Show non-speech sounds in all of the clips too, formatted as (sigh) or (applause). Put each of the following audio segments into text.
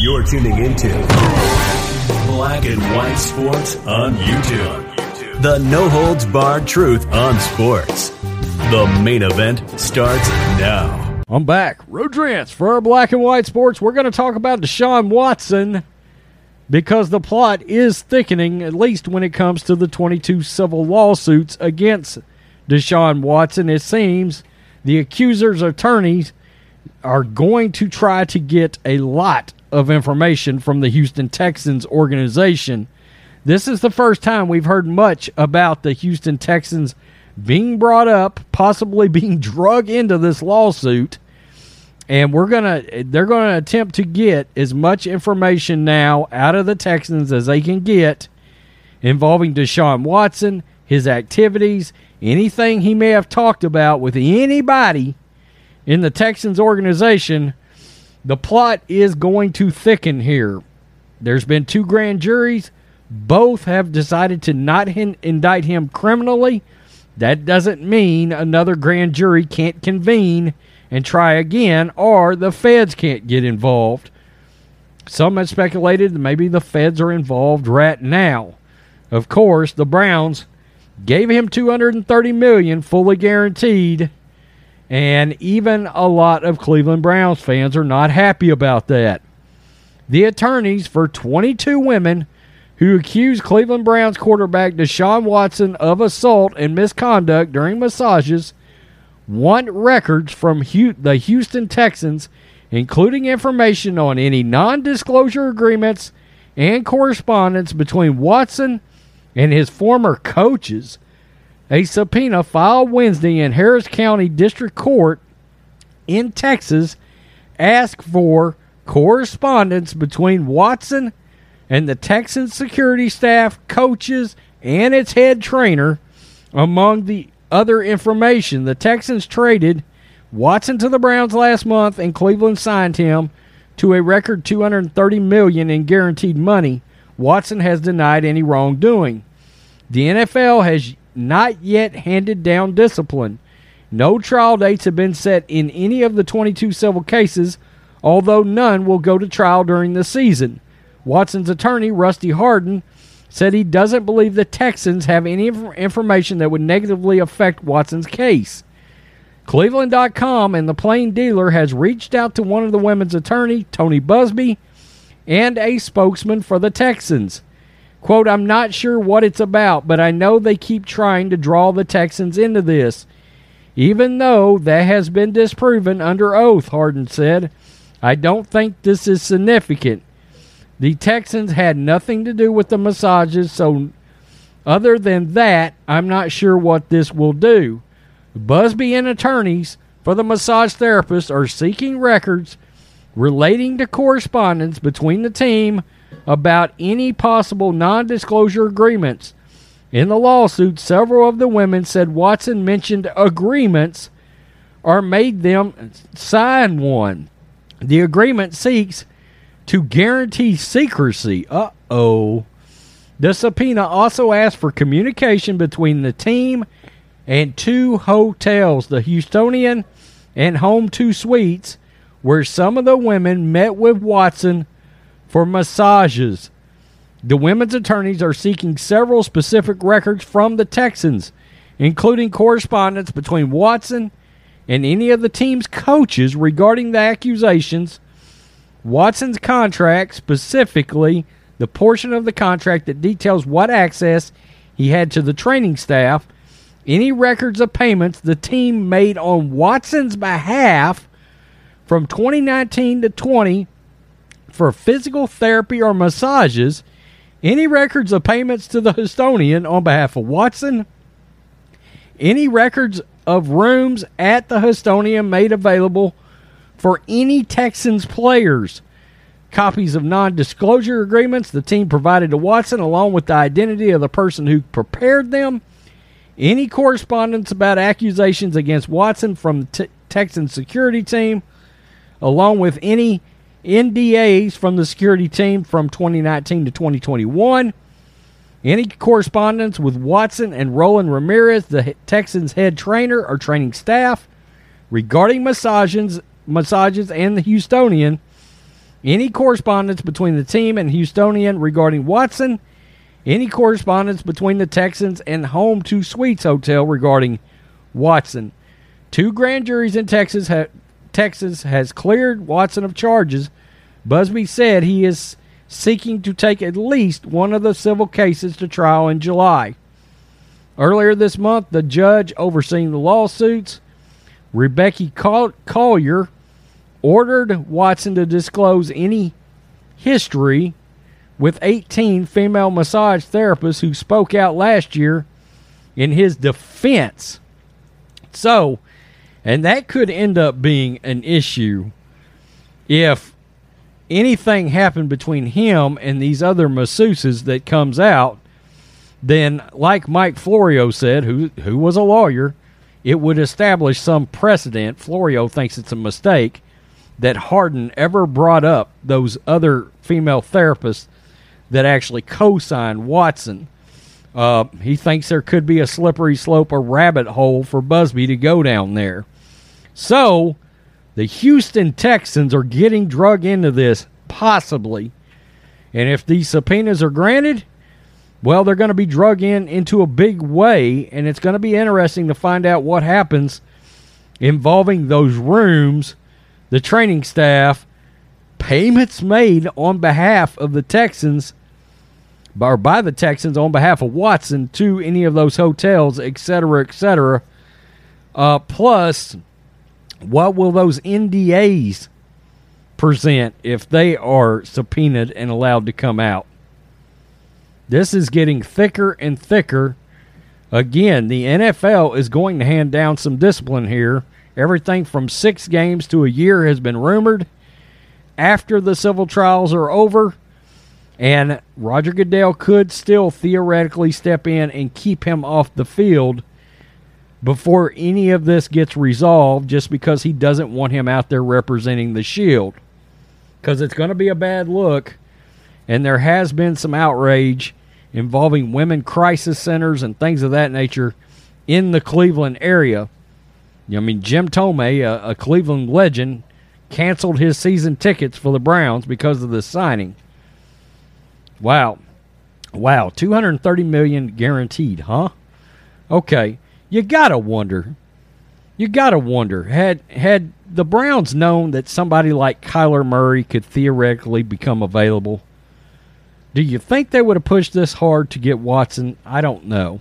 You're tuning into Black and White Sports on YouTube. The no holds barred truth on sports. The main event starts now. I'm back. Road Trance for our Black and White Sports. We're going to talk about Deshaun Watson because the plot is thickening, at least when it comes to the 22 civil lawsuits against Deshaun Watson. It seems the accuser's attorneys are going to try to get a lot of information from the Houston Texans organization. This is the first time we've heard much about the Houston Texans being brought up, possibly (laughs) being drug into this lawsuit. And we're gonna they're gonna attempt to get as much information now out of the Texans as they can get involving Deshaun Watson, his activities, anything he may have talked about with anybody in the Texans organization, the plot is going to thicken here. There's been two grand juries. Both have decided to not hin- indict him criminally. That doesn't mean another grand jury can't convene and try again, or the feds can't get involved. Some have speculated that maybe the feds are involved right now. Of course, the Browns gave him 230 million fully guaranteed and even a lot of Cleveland Browns fans are not happy about that. The attorneys for 22 women who accused Cleveland Browns quarterback Deshaun Watson of assault and misconduct during massages want records from the Houston Texans, including information on any non disclosure agreements and correspondence between Watson and his former coaches a subpoena filed Wednesday in Harris County District Court in Texas asked for correspondence between Watson and the Texans security staff, coaches, and its head trainer. Among the other information, the Texans traded Watson to the Browns last month, and Cleveland signed him to a record 230 million in guaranteed money. Watson has denied any wrongdoing. The NFL has not yet handed down discipline. No trial dates have been set in any of the 22 civil cases, although none will go to trial during the season. Watson's attorney, Rusty Hardin, said he doesn't believe the Texans have any information that would negatively affect Watson's case. Cleveland.com and the Plain Dealer has reached out to one of the women's attorney, Tony Buzbee, and a spokesman for the Texans. Quote, I'm not sure what it's about, but I know they keep trying to draw the Texans into this. Even though that has been disproven under oath, Hardin said, I don't think this is significant. The Texans had nothing to do with the massages, so other than that, I'm not sure what this will do. Buzbee and attorneys for the massage therapist are seeking records relating to correspondence between the team about any possible non disclosure agreements. In the lawsuit, several of the women said Watson mentioned agreements or made them sign one. The agreement seeks to guarantee secrecy. Uh oh. The subpoena also asked for communication between the team and two hotels, the Houstonian and Home 2 Suites, where some of the women met with Watson for massages. The women's attorneys are seeking several specific records from the Texans, including correspondence between Watson and any of the team's coaches regarding the accusations. Watson's contract, specifically the portion of the contract that details what access he had to the training staff, any records of payments the team made on Watson's behalf from 2019 to 20 for physical therapy or massages, any records of payments to the Houstonian on behalf of Watson, any records of rooms at the Houstonian made available for any Texans players. Copies of non disclosure agreements the team provided to Watson, along with the identity of the person who prepared them. Any correspondence about accusations against Watson from the Texans security team, along with any NDAs from the security team from 2019 to 2021. Any correspondence with Watson and Roland Ramirez, the Texans head trainer or training staff, regarding massages, massages and the Houstonian. Any correspondence between the team and Houstonian regarding Watson. Any correspondence between the Texans and Home Two Suites Hotel regarding Watson. Two grand juries in Texas ha- Texas has cleared Watson of charges. Buzbee said he is seeking to take at least one of the civil cases to trial in July. Earlier this month, the judge overseeing the lawsuits, Rebecca Collier, ordered Watson to disclose any history with 18 female massage therapists who spoke out last year in his defense. So, and that could end up being an issue if anything happened between him and these other masseuses that comes out, then like Mike Florio said, who who was a lawyer, it would establish some precedent. Florio thinks it's a mistake that Hardin ever brought up those other female therapists that actually co-signed Watson. Uh, he thinks there could be a slippery slope, a rabbit hole for Buzbee to go down there. So the Houston Texans are getting drug into this, possibly. And if these subpoenas are granted, well, they're going to be drug in into a big way, and it's going to be interesting to find out what happens involving those rooms, the training staff, payments made on behalf of the Texans or by the Texans on behalf of Watson to any of those hotels, et cetera, et cetera. Uh, plus, what will those NDAs present if they are subpoenaed and allowed to come out? This is getting thicker and thicker. Again, the NFL is going to hand down some discipline here. Everything from six games to a year has been rumored. After the civil trials are over, and Roger Goodell could still theoretically step in and keep him off the field before any of this gets resolved just because he doesn't want him out there representing the Shield. Because it's going to be a bad look. And there has been some outrage involving women crisis centers and things of that nature in the Cleveland area. I mean, Jim Thome, a, a Cleveland legend, canceled his season tickets for the Browns because of this signing. Wow. Wow, 230 million guaranteed, huh? Okay you gotta wonder. You gotta wonder had had the Browns known that somebody like Kyler Murray could theoretically become available. Do you think they would have pushed this hard to get Watson? I don't know.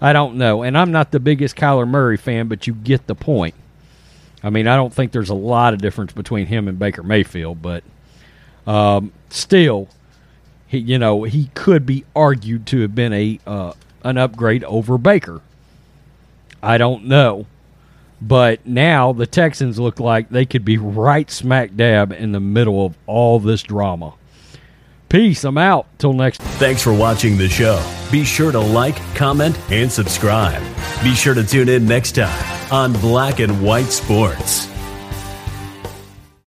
I don't know. And I'm not the biggest Kyler Murray fan, but you get the point. I mean, I don't think there's a lot of difference between him and Baker Mayfield, but um, still, he, you know, he could be argued to have been a uh, an upgrade over Baker. I don't know. But now the Texans look like they could be right smack dab in the middle of all this drama. Peace. I'm out. Till next. Thanks for watching the show. Be sure to like, comment, and subscribe. Be sure to tune in next time on Black and White Sports.